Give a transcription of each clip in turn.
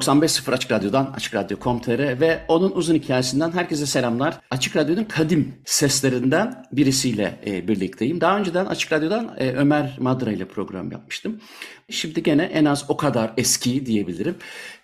...95.0 Açık Radyo'dan, Açık Radyo.com.tr ve onun uzun hikayesinden herkese selamlar. Açık Radyo'nun kadim seslerinden birisiyle e, birlikteyim. Daha önceden Açık Radyo'dan e, Ömer Madra ile program yapmıştım. Şimdi gene en az o kadar eski diyebilirim.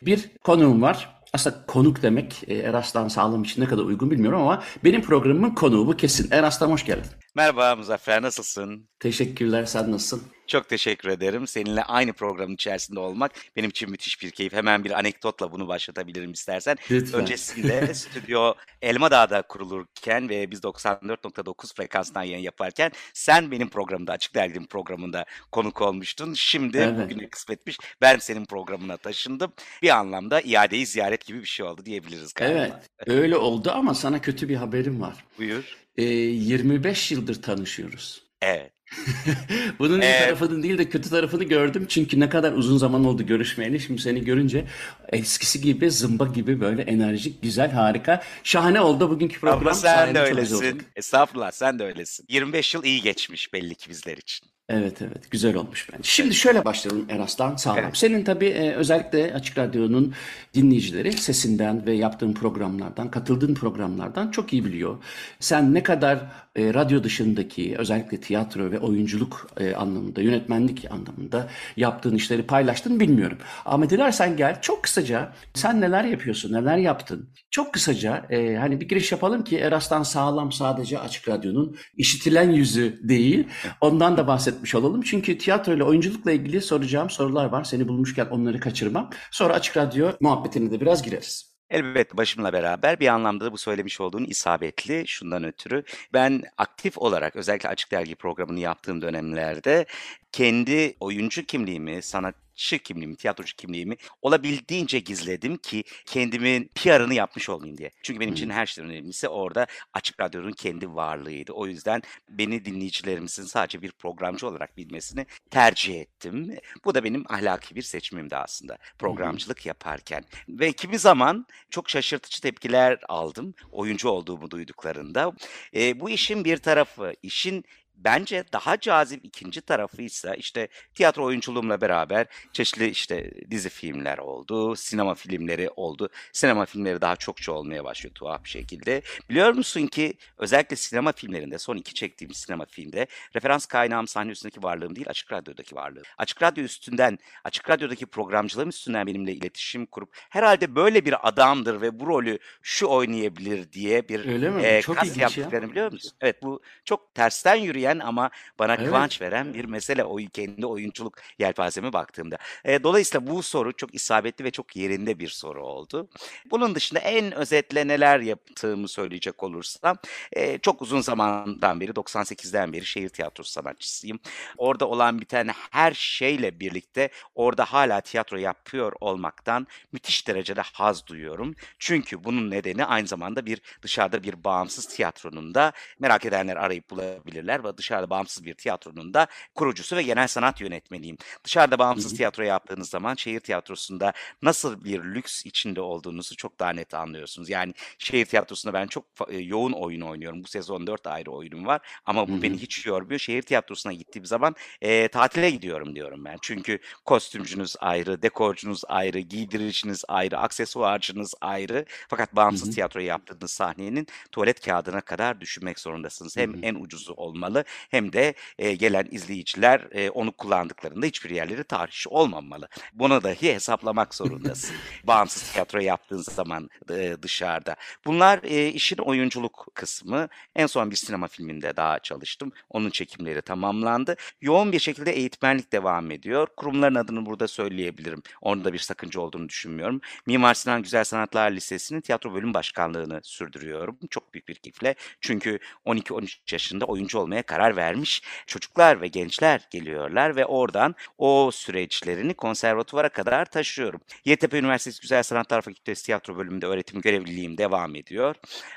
Bir konuğum var. Aslında konuk demek e, Eraslan Sağlam için ne kadar uygun bilmiyorum ama benim programımın konuğu bu kesin. Eraslan hoş geldin. Merhaba Muzaffer, nasılsın? Teşekkürler, sen nasılsın? Çok teşekkür ederim. Seninle aynı programın içerisinde olmak benim için müthiş bir keyif. Hemen bir anekdotla bunu başlatabilirim istersen. Lütfen. Öncesinde stüdyo Elmadağ'da kurulurken ve biz 94.9 frekanstan yayın yaparken sen benim programda, Açık Dergi'nin programında konuk olmuştun. Şimdi Evet. bugüne kısmetmiş ben senin programına taşındım. Bir anlamda iadeyi ziyaret gibi bir şey oldu diyebiliriz galiba. Evet, öyle oldu ama sana kötü bir haberim var. Buyur. E, 25 yıldır tanışıyoruz. Evet. Bunun iyi Evet. tarafını değil de kötü tarafını gördüm. Çünkü ne kadar uzun zaman oldu görüşmeyeli. Şimdi seni görünce eskisi gibi zımba gibi böyle enerjik, güzel, harika. Şahane oldu bugünkü program. Ama sen Sayende de öylesin. Estağfurullah sen de öylesin. 25 yıl iyi geçmiş belli ki bizler için. Evet evet güzel olmuş bence. Şimdi şöyle başlayalım Eraslan sağlam. Evet. Senin tabii e, özellikle Açık Radyo'nun dinleyicileri sesinden ve yaptığın programlardan, katıldığın programlardan çok iyi biliyor. Sen ne kadar e, radyo dışındaki özellikle tiyatro ve oyunculuk e, anlamında, yönetmenlik anlamında yaptığın işleri paylaştın bilmiyorum. Ahmet dilersen gel çok kısaca sen neler yapıyorsun, neler yaptın? Çok kısaca e, hani bir giriş yapalım ki Eraslan Sağlam sadece Açık Radyo'nun işitilen yüzü değil. Ondan da bahsetmiş olalım. Çünkü tiyatro ile oyunculukla ilgili soracağım sorular var. Seni bulmuşken onları kaçırmam. Sonra Açık Radyo muhabbetine de biraz gireriz. Elbette başımla beraber bir anlamda da bu söylemiş olduğun isabetli şundan ötürü. Ben aktif olarak özellikle Açık Dergi programını yaptığım dönemlerde kendi oyuncu kimliğimi, sanatçı kimliğimi, tiyatrocu kimliğimi olabildiğince gizledim ki kendimin PR'ını yapmış olmayayım diye. Çünkü benim için her şeyden önemlisi orada Açık Radyo'nun kendi varlığıydı. O yüzden beni dinleyicilerimizin sadece bir programcı olarak bilmesini tercih ettim. Bu da benim ahlaki bir seçimimdi aslında programcılık yaparken. Ve kimi zaman çok şaşırtıcı tepkiler aldım oyuncu olduğumu duyduklarında. E, bu işin bir tarafı, işin bence daha cazip ikinci tarafı ise işte tiyatro oyunculuğumla beraber çeşitli işte dizi filmler oldu, sinema filmleri oldu. Sinema filmleri daha çokça olmaya başlıyor tuhaf bir şekilde. Biliyor musun ki özellikle sinema filmlerinde son iki çektiğim sinema filmde referans kaynağım sahne üstündeki varlığım değil açık radyodaki varlığım. Açık radyo üstünden, açık radyodaki programcılığım üstünden benimle iletişim kurup herhalde böyle bir adamdır ve bu rolü şu oynayabilir diye bir Öyle mi? e, Çok kas ilginç ya. yaptıklarını biliyor musun? Evet bu çok tersten yürüyen ama bana Evet. kıvanç veren bir mesele o kendi oyunculuk yelpazeme baktığımda. E, dolayısıyla bu soru çok isabetli ve çok yerinde bir soru oldu. Bunun dışında en özetle neler yaptığımı söyleyecek olursam e, çok uzun zamandan beri 98'den beri şehir tiyatrosu sanatçısıyım. Orada olan biten her şeyle birlikte orada hala tiyatro yapıyor olmaktan müthiş derecede haz duyuyorum. Çünkü bunun nedeni aynı zamanda bir dışarıda bir bağımsız tiyatronun da merak edenler arayıp bulabilirler ve dışarıda bağımsız bir tiyatronun da kurucusu ve genel sanat yönetmeniyim. Dışarıda bağımsız Hı hı. tiyatro yaptığınız zaman şehir tiyatrosunda nasıl bir lüks içinde olduğunuzu çok daha net anlıyorsunuz. Yani şehir tiyatrosunda ben çok e, yoğun oyun oynuyorum. Bu sezon 4 ayrı oyunum var ama bu beni hiç yormuyor. Şehir tiyatrosuna gittiğim zaman e, tatile gidiyorum diyorum ben. Çünkü kostümcünüz ayrı, dekorcunuz ayrı, giydiriciniz ayrı, aksesuarcınız ayrı. Fakat bağımsız hı. tiyatro yaptığınız sahnenin tuvalet kağıdına kadar düşünmek zorundasınız. Hem en ucuzu olmalı hem de e, gelen izleyiciler e, onu kullandıklarında hiçbir yerleri tarih olmamalı. Bunu dahi hesaplamak zorundasın. Bağımsız tiyatro yaptığın zaman e, dışarıda. Bunlar e, işin oyunculuk kısmı. En son bir sinema filminde daha çalıştım. Onun çekimleri tamamlandı. Yoğun bir şekilde eğitmenlik devam ediyor. Kurumların adını burada söyleyebilirim. Onda bir sakınca olduğunu düşünmüyorum. Mimar Sinan Güzel Sanatlar Lisesi'nin tiyatro bölüm başkanlığını sürdürüyorum. Çok büyük bir keyifle. Çünkü 12-13 yaşında oyuncu olmaya karar karar vermiş çocuklar ve gençler geliyorlar ve oradan o süreçlerini konservatuvara kadar taşıyorum. Yeditepe Üniversitesi Güzel Sanatlar Fakültesi Tiyatro Bölümünde öğretim görevliliğim devam ediyor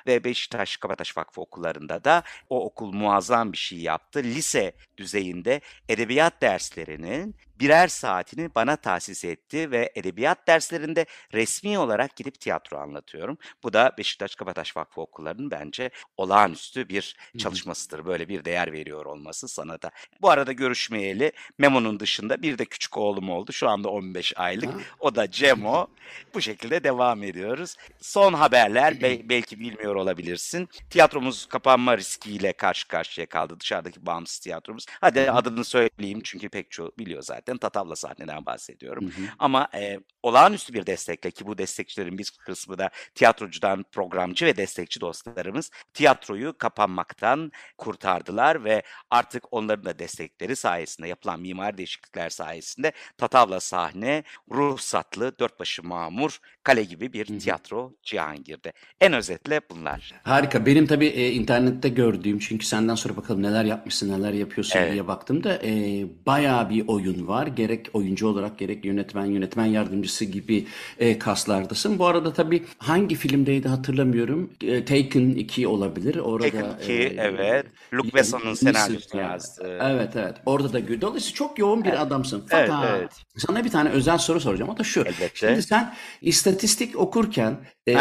ve Beşiktaş Kabataş Vakfı okullarında da o okul muazzam bir şey yaptı. Lise düzeyinde edebiyat derslerinin birer saatini bana tahsis etti ve edebiyat derslerinde resmi olarak gidip tiyatro anlatıyorum. Bu da Beşiktaş Kabataş Vakfı okullarının bence olağanüstü bir çalışmasıdır. Böyle bir değer veriyor olması sanata. Bu arada görüşmeyeli Memo'nun dışında bir de küçük oğlum oldu. Şu anda 15 aylık. O da Cemo. Bu şekilde devam ediyoruz. Son haberler be- belki bilmiyor olabilirsin. Tiyatromuz kapanma riskiyle karşı karşıya kaldı. Dışarıdaki bağımsız tiyatromuz. Hadi adını söyleyeyim çünkü pek çoğu biliyor zaten. Tatavla sahneden bahsediyorum. Ama e, olağanüstü bir destekle ki bu destekçilerin bir kısmı da tiyatrocudan programcı ve destekçi dostlarımız tiyatroyu kapanmaktan kurtardılar ve artık onların da destekleri sayesinde yapılan mimari değişiklikler sayesinde Tatavla sahne ruhsatlı, dört başı mamur, kale gibi bir tiyatro Cihangir'de. En özetle bunlar. Harika. Benim tabii e, internette gördüğüm çünkü senden sonra bakalım neler yapmışsın, neler yapıyorsun Evet. diye baktığımda e, bayağı bir oyun var. Gerek oyuncu olarak gerek yönetmen, yönetmen yardımcısı gibi e, kaslardasın. Bu arada tabii hangi filmdeydi hatırlamıyorum. E, Taken 2 olabilir. Orada Taken 2, e, evet. Luc y- Besson'un senaryosunu yazdı. Evet evet. Orada da gö- dolayısıyla çok yoğun bir adamsın. Fakat evet. sana bir tane özel soru soracağım. O da şu. Elbette. Şimdi sen istatistik okurken e,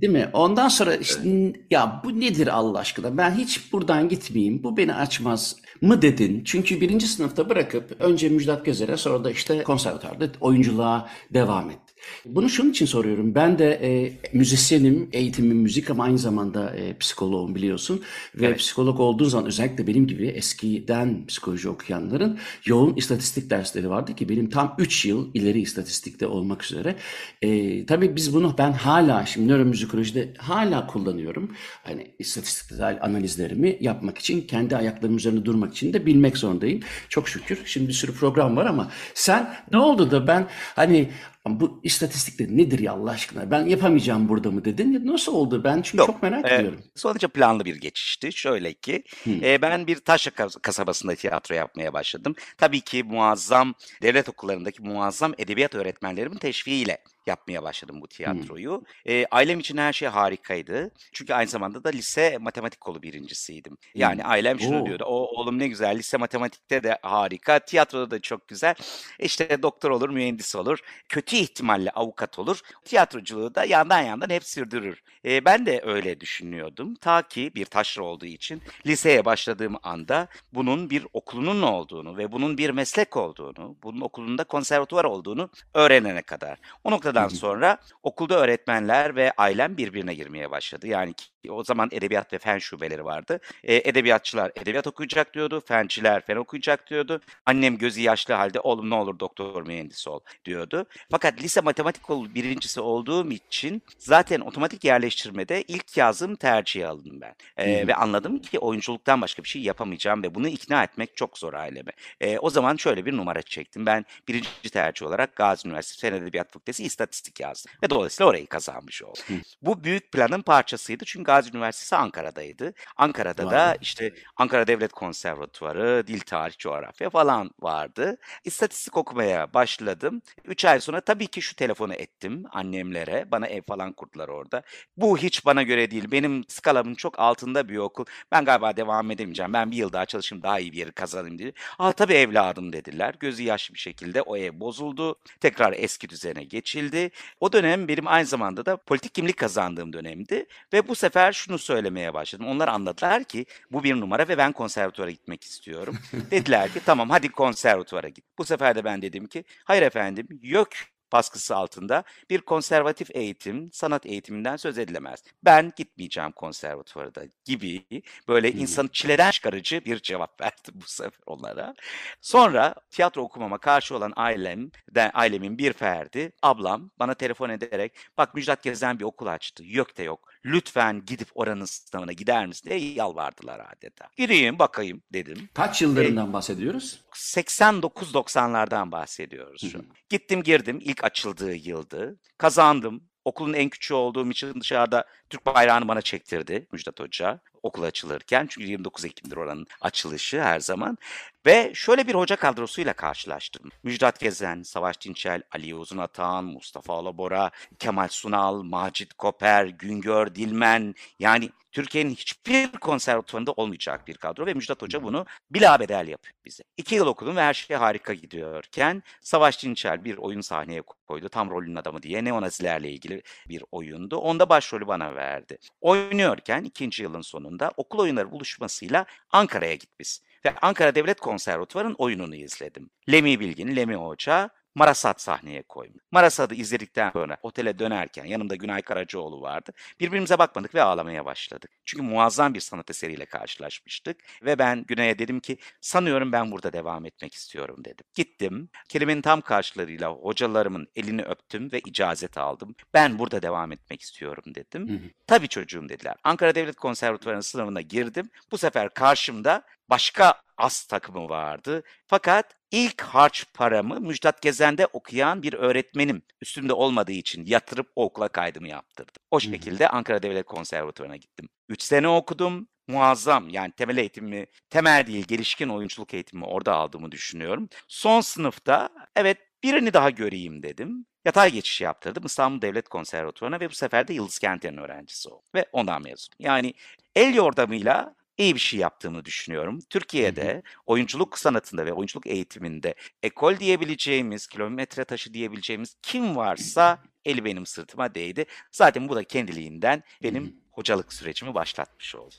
değil mi? Ondan sonra işte, ya bu nedir Allah aşkına? Ben hiç buradan gitmeyeyim. Bu beni açmaz mı dedin? Çünkü birinci sınıfta bırakıp önce Müjdat Gezer'e sonra da işte konservatuarda oyunculuğa devam ettin. Bunu şunun için soruyorum. Ben de e, müzisyenim, eğitimim müzik ama aynı zamanda e, psikoloğum biliyorsun. Ve Evet. psikolog olduğun zaman özellikle benim gibi eskiden psikoloji okuyanların yoğun istatistik dersleri vardı ki benim tam 3 yıl ileri istatistikte olmak üzere. E, tabii biz bunu ben hala şimdi nöromüzikolojide hala kullanıyorum. Hani istatistiksel analizlerimi yapmak için kendi ayaklarım üzerinde durmak için de bilmek zorundayım. Çok şükür. Şimdi bir sürü program var ama sen ne oldu da ben hani bu istatistikler nedir ya Allah aşkına? Ben yapamayacağım burada mı dedin? Nasıl oldu? Ben çünkü Yok. çok merak e, ediyorum. Sonuçta planlı bir geçişti. Şöyle ki e, ben bir Taşra kas- kasabasında tiyatro yapmaya başladım. Tabii ki muazzam devlet okullarındaki muazzam edebiyat öğretmenlerimin teşviğiyle yapmaya başladım bu tiyatroyu. E, ailem için her şey harikaydı. Çünkü aynı zamanda da lise matematik kolu birincisiydim. Yani ailem şunu Oo. diyordu. O oğlum ne güzel lise matematikte de harika, tiyatroda da çok güzel. İşte doktor olur, mühendis olur. Kötü ihtimalle avukat olur. Tiyatroculuğu da yandan yandan hep sürdürür. E, ben de öyle düşünüyordum. Ta ki bir taşra olduğu için liseye başladığım anda bunun bir okulunun olduğunu ve bunun bir meslek olduğunu, bunun okulunda konservatuvar olduğunu öğrenene kadar. O noktadan sonra okulda öğretmenler ve ailem birbirine girmeye başladı. Yani o zaman edebiyat ve fen şubeleri vardı. E, edebiyatçılar edebiyat okuyacak diyordu, fenciler fen okuyacak diyordu. Annem gözü yaşlı halde oğlum ne olur doktor mühendisi ol diyordu. Fakat lise matematik okulu birincisi olduğum için zaten otomatik yerleştirmede ilk yazım tercihe alındım ben. E, ve anladım ki oyunculuktan başka bir şey yapamayacağım ve bunu ikna etmek çok zor aileme. E, o zaman şöyle bir numara çektim. Ben birinci tercih olarak Gazi Üniversitesi Fen Edebiyat Fakültesi istatistik yazdım. Ve dolayısıyla orayı kazanmış oldum. Bu büyük planın parçasıydı çünkü Gazi Üniversitesi Ankara'daydı. Ankara'da da işte Ankara Devlet Konservatuvarı, Dil Tarih, Coğrafya falan vardı. İstatistik okumaya başladım. 3 ay sonra tabii ki şu telefonu ettim annemlere. Bana ev falan kurdular orada. Bu hiç bana göre değil. Benim skalamın çok altında bir okul. Ben galiba devam edemeyeceğim. Ben bir yıl daha çalışayım daha iyi bir yeri kazanayım diye. Aa tabii evladım dediler. Gözü yaşlı bir şekilde o ev bozuldu. Tekrar eski düzene geçildi. O dönem benim aynı zamanda da politik kimlik kazandığım dönemdi. Ve bu sefer şunu söylemeye başladım. Onlar anladılar ki bu bir numara ve ben konservatuvara gitmek istiyorum. Dediler ki tamam hadi konservatuvara git. Bu sefer de ben dedim ki hayır efendim yok baskısı altında bir konservatif eğitim, sanat eğitiminden söz edilemez. Ben gitmeyeceğim konservatuvara da gibi böyle insanı çileden çıkarıcı bir cevap verdim bu sefer onlara. Sonra tiyatro okumama karşı olan ailem, de, ailemin bir ferdi, ablam bana telefon ederek bak Müjdat Gezen bir okul açtı. Yok da yok. Lütfen gidip oranın sınavına gider misin diye yalvardılar adeta. Gireyim bakayım dedim. Kaç yıllarından bahsediyoruz? 89-90'lardan bahsediyoruz şu an. Gittim girdim ilk açıldığı yıldı. Kazandım. Okulun en küçüğü olduğum için dışarıda Türk bayrağını bana çektirdi Müjdat Hoca. Okul açılırken. Çünkü 29 Ekim'dir oranın açılışı her zaman. Ve şöyle bir hoca kadrosuyla karşılaştım. Müjdat Gezen, Savaş Dinçel, Ali Uzun Atan, Mustafa Alabora, Kemal Sunal, Macit Koper, Güngör Dilmen yani Türkiye'nin hiçbir konservatuvarında olmayacak bir kadro ve Müjdat Hoca bunu bilabedel yapıyor bize. İki yıl okudum ve her şey harika gidiyorken Savaş Dinçel bir oyun sahneye koydu. Tam rolün adamı diye neonazilerle ilgili bir oyundu. Onda başrolü bana verdi. Oynuyorken ikinci yılın sonunda okul oyunları buluşmasıyla Ankara'ya git biz. Ve Ankara Devlet Konservatuvarı'nın oyununu izledim. Lemi Bilgin, Lemi Hoca Marasat sahneye koymuş. Marasat'ı izledikten sonra otele dönerken yanımda Günay Karacaoğlu vardı. Birbirimize bakmadık ve ağlamaya başladık. Çünkü muazzam bir sanat eseriyle karşılaşmıştık. Ve ben Günay'a dedim ki sanıyorum ben burada devam etmek istiyorum dedim. Gittim. Kelimenin tam karşılarıyla hocalarımın elini öptüm ve icazet aldım. Ben burada devam etmek istiyorum dedim. Hı hı. Tabii çocuğum dediler. Ankara Devlet Konservatuvarı'nın sınavına girdim. Bu sefer karşımda başka as takımı vardı. Fakat ilk harç paramı Müjdat Gezen'de okuyan bir öğretmenim üstümde olmadığı için yatırıp okula kaydımı yaptırdım. O şekilde Ankara Devlet Konservatuvarı'na gittim. 3 sene okudum. Muazzam yani temel eğitimimi, temel değil gelişkin oyunculuk eğitimimi orada aldığımı düşünüyorum. Son sınıfta evet birini daha göreyim dedim. Yatay geçiş yaptırdım İstanbul Devlet Konservatuvarı'na ve bu sefer de Yıldız Kent'in öğrencisi oldum. Ve ondan mezunum. Yani el yordamıyla iyi bir şey yaptığımı düşünüyorum. Türkiye'de oyunculuk sanatında ve oyunculuk eğitiminde ekol diyebileceğimiz, kilometre taşı diyebileceğimiz kim varsa eli benim sırtıma değdi. Zaten bu da kendiliğinden benim hocalık sürecimi başlatmış oldu.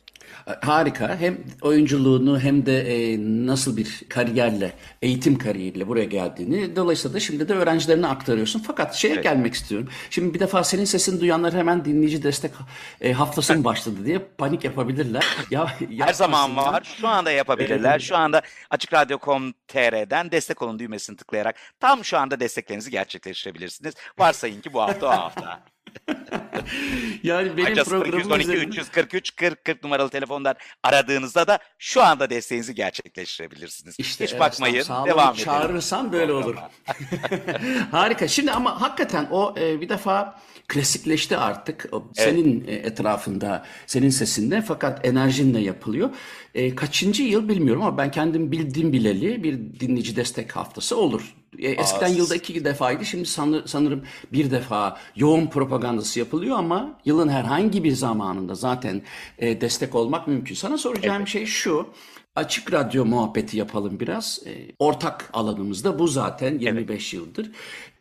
Harika. Hem oyunculuğunu hem de e, nasıl bir kariyerle, eğitim kariyeriyle buraya geldiğini dolayısıyla da şimdi de öğrencilerine aktarıyorsun. Fakat şeye Evet. gelmek istiyorum. Şimdi bir defa senin sesini duyanlar hemen dinleyici destek e, haftası mı başladı diye panik yapabilirler. Ya Her zaman var. Şu anda yapabilirler. Şu anda AçıkRadyo.com.tr'den destek olun düğmesini tıklayarak tam şu anda desteklerinizi gerçekleştirebilirsiniz. Varsayın ki bu hafta o hafta. Yani benim Ayrıca programım 0212 üzerinde 343 40 40 numaralı telefondan aradığınızda da şu anda desteğinizi gerçekleştirebilirsiniz. işte Hiç Eraslan bakmayın. sağ olun Devam edelim çağırırsan böyle olur. Harika. Şimdi ama hakikaten o e, bir defa klasikleşti artık. Evet. senin e, etrafında, senin sesinde fakat enerjinle yapılıyor. E, kaçıncı yıl bilmiyorum ama ben kendim bildiğim bileli bir dinleyici destek haftası olur. E, eskiden Aa, yılda iki defaydı. Şimdi sanır- sanırım bir defa yoğun propagandası yapılıyor ama yılın herhangi bir zamanında zaten e, destek olmak mümkün. Sana soracağım evet. şey şu. Açık radyo muhabbeti yapalım biraz. E, ortak alanımızda bu zaten Evet. 25 yıldır.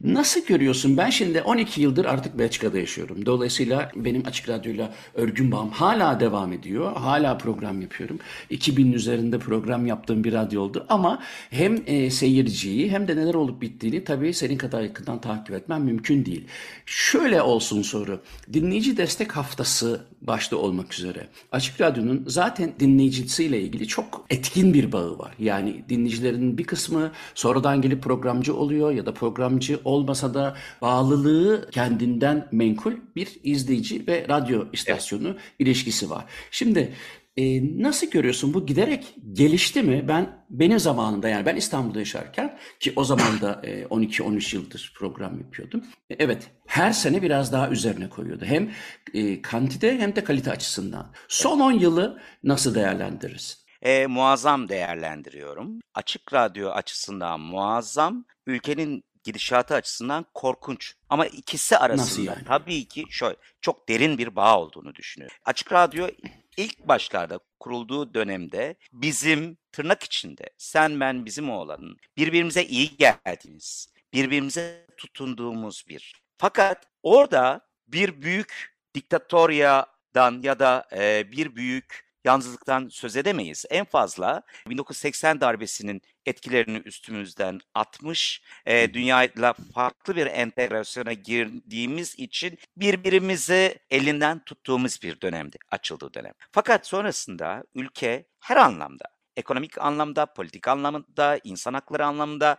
Nasıl görüyorsun? Ben şimdi 12 yıldır artık Belçika'da yaşıyorum. Dolayısıyla benim Açık Radyo'yla örgün bağım hala devam ediyor. Hala program yapıyorum. 2000'in üzerinde program yaptığım bir radyo oldu. Ama hem e, seyirciyi hem de neler olup bittiğini tabii senin kadar yakından takip etmem mümkün değil. Şöyle olsun soru. Dinleyici destek haftası başta olmak üzere. Açık Radyo'nun zaten dinleyicisiyle ilgili çok etkin bir bağı var. Yani dinleyicilerin bir kısmı sonradan gelip programcı oluyor ya da programcı olmasa da bağlılığı kendinden menkul bir izleyici ve radyo Evet. istasyonu ilişkisi var. Şimdi e, nasıl görüyorsun bu giderek gelişti mi? Ben benim zamanımda yani ben İstanbul'da yaşarken ki o zaman da e, 12-13 yıldır program yapıyordum. E, Evet her sene biraz daha üzerine koyuyordu. Hem e, kantite hem de kalite açısından. Evet. Son 10 yılı nasıl değerlendiririz? E, muazzam değerlendiriyorum. Açık radyo açısından muazzam, ülkenin gidişatı açısından korkunç. Ama ikisi arasında yani? tabii ki şöyle çok derin bir bağ olduğunu düşünüyorum. Açık radyo ilk başlarda kurulduğu dönemde bizim tırnak içinde sen ben bizim oğlanın birbirimize iyi geldiğimiz, birbirimize tutunduğumuz bir. Fakat orada bir büyük diktatoryadan ya da e, bir büyük yalnızlıktan söz edemeyiz. En fazla 1980 darbesinin etkilerini üstümüzden atmış, e, dünyayla farklı bir entegrasyona girdiğimiz için birbirimizi elinden tuttuğumuz bir dönemdi, açıldığı dönem. Fakat sonrasında ülke her anlamda, ekonomik anlamda, politik anlamda, insan hakları anlamında,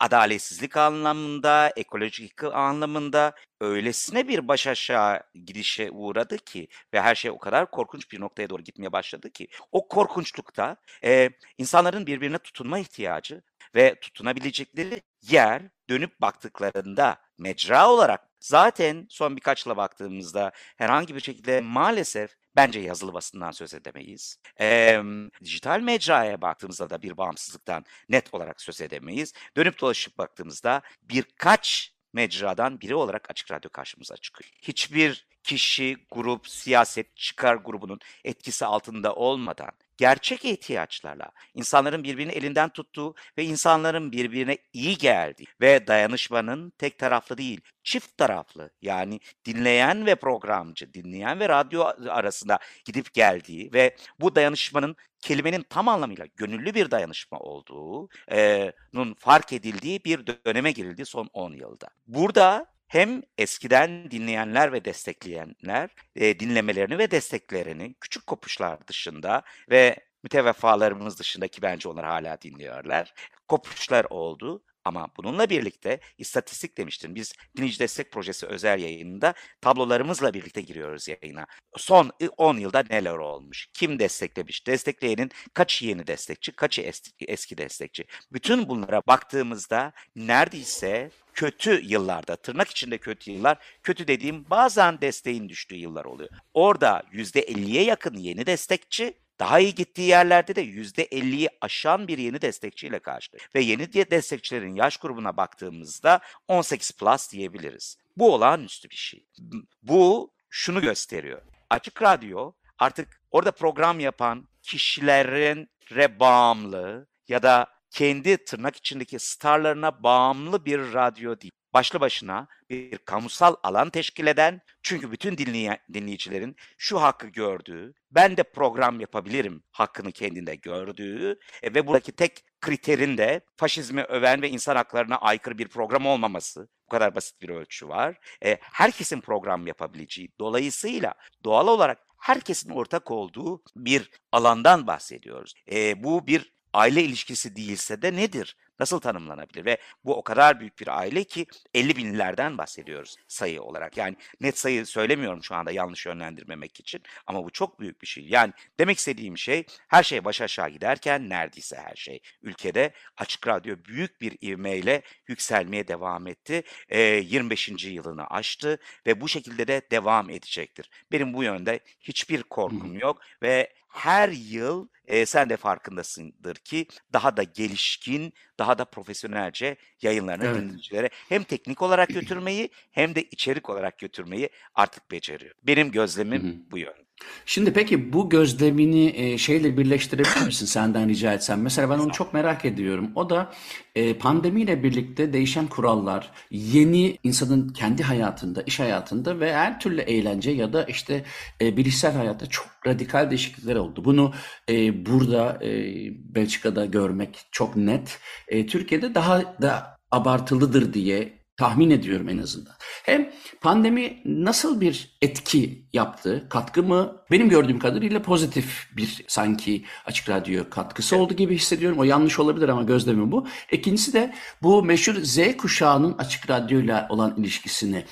adaletsizlik anlamında, ekolojik anlamında öylesine bir baş aşağı gidişe uğradı ki ve her şey o kadar korkunç bir noktaya doğru gitmeye başladı ki o korkunçlukta e, insanların birbirine tutunma ihtiyacı ve tutunabilecekleri yer dönüp baktıklarında mecra olarak zaten son birkaç yıla baktığımızda herhangi bir şekilde maalesef bence yazılı basından söz edemeyiz. Eee, dijital mecraya baktığımızda da bir bağımsızlıktan net olarak söz edemeyiz. Dönüp dolaşıp baktığımızda birkaç mecradan biri olarak Açık Radyo karşımıza çıkıyor. Hiçbir kişi, grup, siyaset, çıkar grubunun etkisi altında olmadan gerçek ihtiyaçlarla insanların birbirini elinden tuttuğu ve insanların birbirine iyi geldiği ve dayanışmanın tek taraflı değil, çift taraflı yani dinleyen ve programcı, dinleyen ve radyo arasında gidip geldiği ve bu dayanışmanın kelimenin tam anlamıyla gönüllü bir dayanışma olduğunun fark edildiği bir döneme girildi son 10 yılda. Burada hem eskiden dinleyenler ve destekleyenler e, dinlemelerini ve desteklerini küçük kopuşlar dışında ve müteveffalarımız dışındaki bence onlar hala dinliyorlar. Kopuşlar oldu ama bununla birlikte istatistik demiştim. Biz Dinleyici Destek Projesi özel yayınında tablolarımızla birlikte giriyoruz yayına. Son 10 yılda neler olmuş? Kim desteklemiş? Destekleyenin kaç yeni destekçi, eski, eski destekçi? Bütün bunlara baktığımızda neredeyse kötü yıllarda, tırnak içinde kötü yıllar, kötü dediğim bazen desteğin düştüğü yıllar oluyor. Orada %50'ye yakın yeni destekçi, daha iyi gittiği yerlerde de %50'yi aşan bir yeni destekçiyle karşılaşıyor. Ve yeni destekçilerin yaş grubuna baktığımızda 18 plus diyebiliriz. Bu olağanüstü bir şey. Bu şunu gösteriyor. Açık Radyo artık orada program yapan kişilerin bağımlı ya da kendi tırnak içindeki starlarına bağımlı bir radyo değil. Başlı başına bir kamusal alan teşkil eden çünkü bütün dinleyicilerin şu hakkı gördüğü, ben de program yapabilirim hakkını kendinde gördüğü e, ve buradaki tek kriterin de faşizmi öven ve insan haklarına aykırı bir program olmaması. Bu kadar basit bir ölçü var. E, herkesin program yapabileceği, dolayısıyla doğal olarak herkesin ortak olduğu bir alandan bahsediyoruz. E, bu bir aile ilişkisi değilse de nedir? Nasıl tanımlanabilir? Ve bu o kadar büyük bir aile ki 50 binlerden bahsediyoruz sayı olarak. Yani net sayı söylemiyorum şu anda yanlış yönlendirmemek için ama bu çok büyük bir şey. Yani demek istediğim şey her şey baş aşağı giderken neredeyse her şey ülkede Açık Radyo büyük bir ivmeyle yükselmeye devam etti. E, 25. yılını aştı ve bu şekilde de devam edecektir. Benim bu yönde hiçbir korkum yok ve her yıl e, sen de farkındasındır ki daha da gelişkin, daha da profesyonelce yayınlarını evet. dinleyicilere hem teknik olarak götürmeyi hem de içerik olarak götürmeyi artık beceriyor. Benim gözlemim hı hı. bu yönde. Şimdi peki bu gözlemini e, şeyle birleştirebilir misin senden rica etsem? Mesela ben onu çok merak ediyorum. O da e, pandemiyle birlikte değişen kurallar, yeni insanın kendi hayatında, iş hayatında ve her türlü eğlence ya da işte e, bilişsel hayatta çok radikal değişiklikler oldu. Bunu e, burada e, Belçika'da görmek çok net. E, Türkiye'de daha da abartılıdır diye tahmin ediyorum en azından. Hem pandemi nasıl bir etki yaptı, katkı mı? Benim gördüğüm kadarıyla pozitif bir sanki açık radyo katkısı oldu gibi hissediyorum. O yanlış olabilir ama gözlemim bu. İkincisi de bu meşhur Z kuşağının açık radyoyla olan ilişkisini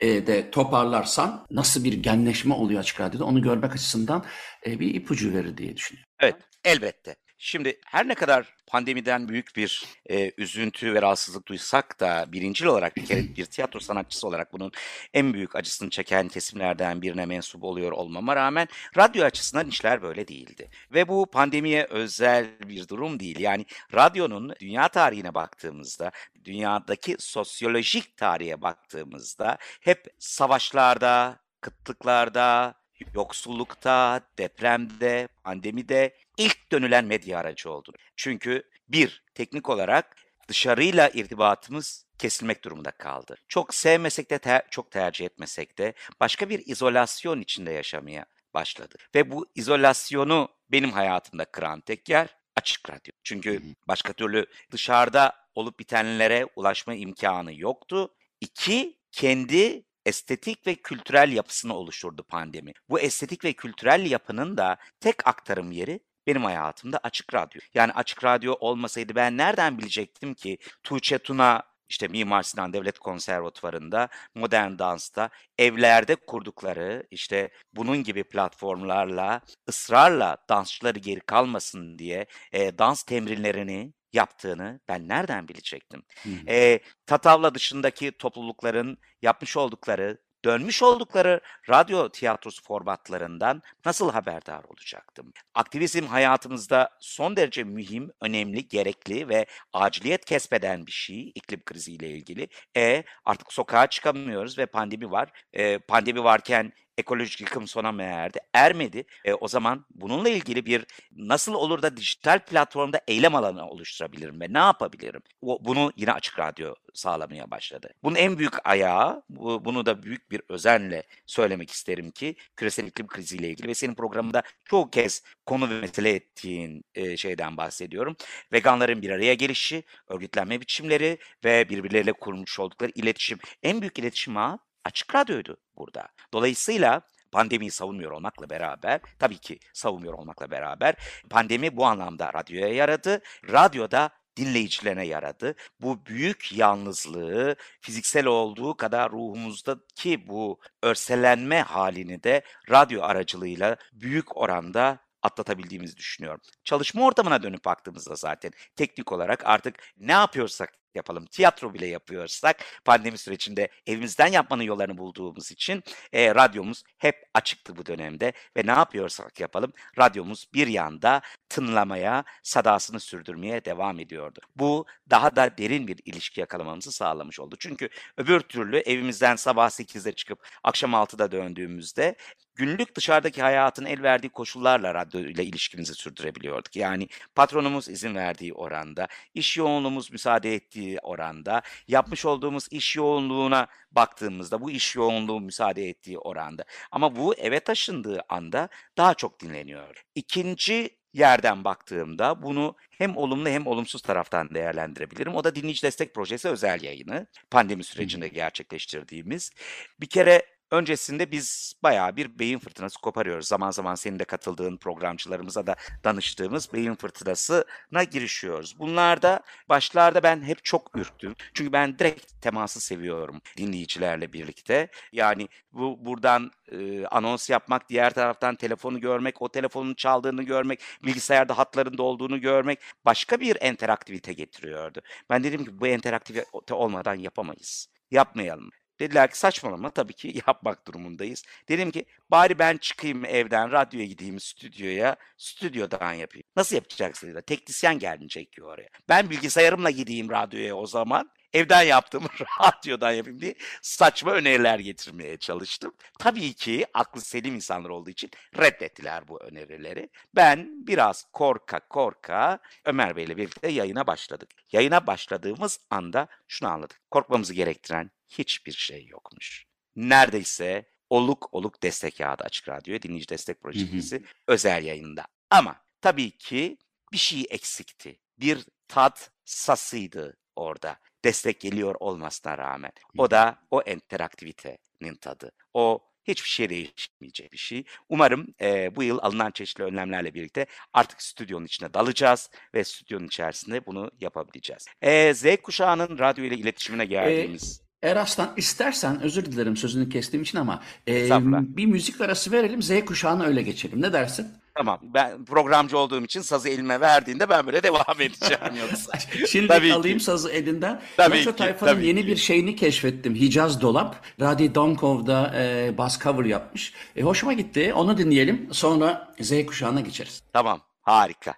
e, de toparlarsan nasıl bir genleşme oluyor açık radyoda onu görmek açısından e, bir ipucu verir diye düşünüyorum. Evet elbette. Şimdi her ne kadar pandemiden büyük bir e, üzüntü ve rahatsızlık duysak da birincil olarak bir kere bir tiyatro sanatçısı olarak bunun en büyük acısını çeken kesimlerden birine mensup oluyor olmama rağmen radyo açısından işler böyle değildi. Ve bu pandemiye özel bir durum değil. Yani radyonun dünya tarihine baktığımızda, dünyadaki sosyolojik tarihe baktığımızda hep savaşlarda, kıtlıklarda, yoksullukta, depremde, pandemide ilk dönülen medya aracı oldu. Çünkü bir, teknik olarak dışarıyla irtibatımız kesilmek durumunda kaldı. Çok sevmesek de ter- çok tercih etmesek de başka bir izolasyon içinde yaşamaya başladı. Ve bu izolasyonu benim hayatımda kıran tek yer açık radyo. Çünkü başka türlü dışarıda olup bitenlere ulaşma imkanı yoktu. İki, kendi estetik ve kültürel yapısını oluşturdu pandemi. Bu estetik ve kültürel yapının da tek aktarım yeri benim hayatımda Açık Radyo. Yani Açık Radyo olmasaydı ben nereden bilecektim ki Tuğçe Tuna işte Mimar Sinan Devlet Konservatuvarı'nda modern dansta evlerde kurdukları işte bunun gibi platformlarla ısrarla dansçıları geri kalmasın diye e, dans temrinlerini yaptığını ben nereden bilecektim? Hı hı. E, Tatavla dışındaki toplulukların yapmış oldukları dönmüş oldukları radyo tiyatrosu formatlarından nasıl haberdar olacaktım? Aktivizm hayatımızda son derece mühim, önemli, gerekli ve aciliyet kesbeden bir şey iklim kriziyle ilgili. E artık sokağa çıkamıyoruz ve pandemi var. E, pandemi varken ekolojik yıkım sona mı erdi? Ermedi. E, o zaman bununla ilgili bir nasıl olur da dijital platformda eylem alanı oluşturabilirim ve ne yapabilirim? O, bunu yine Açık Radyo sağlamaya başladı. Bunun en büyük ayağı, bu, bunu da büyük bir özenle söylemek isterim ki küresel iklim kriziyle ilgili ve senin programında çoğu kez konu ve mesele ettiğin e, şeyden bahsediyorum. Veganların bir araya gelişi, örgütlenme biçimleri ve birbirleriyle kurmuş oldukları iletişim. En büyük iletişim ağı Açık Radyo'ydu burada. Dolayısıyla pandemiyi savunmuyor olmakla beraber, tabii ki savunmuyor olmakla beraber pandemi bu anlamda radyoya yaradı. Radyoda dinleyicilerine yaradı. Bu büyük yalnızlığı fiziksel olduğu kadar ruhumuzdaki bu örselenme halini de radyo aracılığıyla büyük oranda atlatabildiğimizi düşünüyorum. Çalışma ortamına dönüp baktığımızda zaten teknik olarak artık ne yapıyorsak yapalım, tiyatro bile yapıyorsak pandemi sürecinde evimizden yapmanın yollarını bulduğumuz için e, radyomuz hep açıktı bu dönemde ve ne yapıyorsak yapalım radyomuz bir yanda tınlamaya, sadasını sürdürmeye devam ediyordu. Bu daha da derin bir ilişki yakalamamızı sağlamış oldu. Çünkü öbür türlü evimizden sabah 8'de çıkıp akşam 6'da döndüğümüzde günlük dışarıdaki hayatın el verdiği koşullarla radyo ile ilişkimizi sürdürebiliyorduk. Yani patronumuz izin verdiği oranda, iş yoğunluğumuz müsaade ettiği oranda, yapmış olduğumuz iş yoğunluğuna baktığımızda bu iş yoğunluğu müsaade ettiği oranda. Ama bu eve taşındığı anda daha çok dinleniyor. İkinci yerden baktığımda bunu hem olumlu hem olumsuz taraftan değerlendirebilirim. O da dinleyici destek projesi özel yayını. Pandemi sürecinde gerçekleştirdiğimiz. Bir kere öncesinde biz bayağı bir beyin fırtınası koparıyoruz. Zaman zaman senin de katıldığın programcılarımıza da danıştığımız beyin fırtınasına girişiyoruz. Bunlarda başlarda ben hep çok ürktüm. Çünkü ben direkt teması seviyorum dinleyicilerle birlikte. Yani bu buradan e, anons yapmak, diğer taraftan telefonu görmek, o telefonun çaldığını görmek, bilgisayarda hatlarında olduğunu görmek başka bir interaktivite getiriyordu. Ben dedim ki bu interaktivite olmadan yapamayız. Yapmayalım. Dediler ki saçmalama tabii ki yapmak durumundayız. Dedim ki bari ben çıkayım evden radyoya gideyim stüdyoya stüdyodan yapayım. Nasıl yapacaksın. Teknisyen gelecek ki oraya. Ben bilgisayarımla gideyim radyoya o zaman. Evden yaptığımı radyodan yapayım diye saçma öneriler getirmeye çalıştım. Tabii ki aklı selim insanlar olduğu için reddettiler bu önerileri. Ben biraz korka korka Ömer Bey'le birlikte yayına başladık. Yayına başladığımız anda şunu anladık. Korkmamızı gerektiren hiçbir şey yokmuş. Neredeyse oluk oluk destek yağdı Açık Radyo'ya dinleyici destek projesi özel yayında. Ama tabii ki bir şey eksikti. Bir tat sasıydı orada. Destek geliyor olmasına rağmen. O da o interaktivitenin tadı. O hiçbir şey değişmeyecek bir şey. Umarım e, bu yıl alınan çeşitli önlemlerle birlikte artık stüdyonun içine dalacağız ve stüdyonun içerisinde bunu yapabileceğiz. E, Z kuşağının radyo ile iletişimine geldiğimiz... Eraslan istersen özür dilerim sözünü kestiğim için ama e, bir müzik arası verelim Z kuşağına öyle geçelim. Ne dersin? Tamam ben programcı olduğum için sazı elime verdiğinde ben böyle devam edeceğim yoksa. Şimdi Tabii ki. alayım sazı elinden. Tabii ki, Tayfa'nın tabii yeni ki. bir şeyini keşfettim. Hicaz Dolap. Radi Donkov'da e, bas cover yapmış. E, hoşuma gitti. Onu dinleyelim. Sonra Z kuşağına geçeriz. Tamam harika.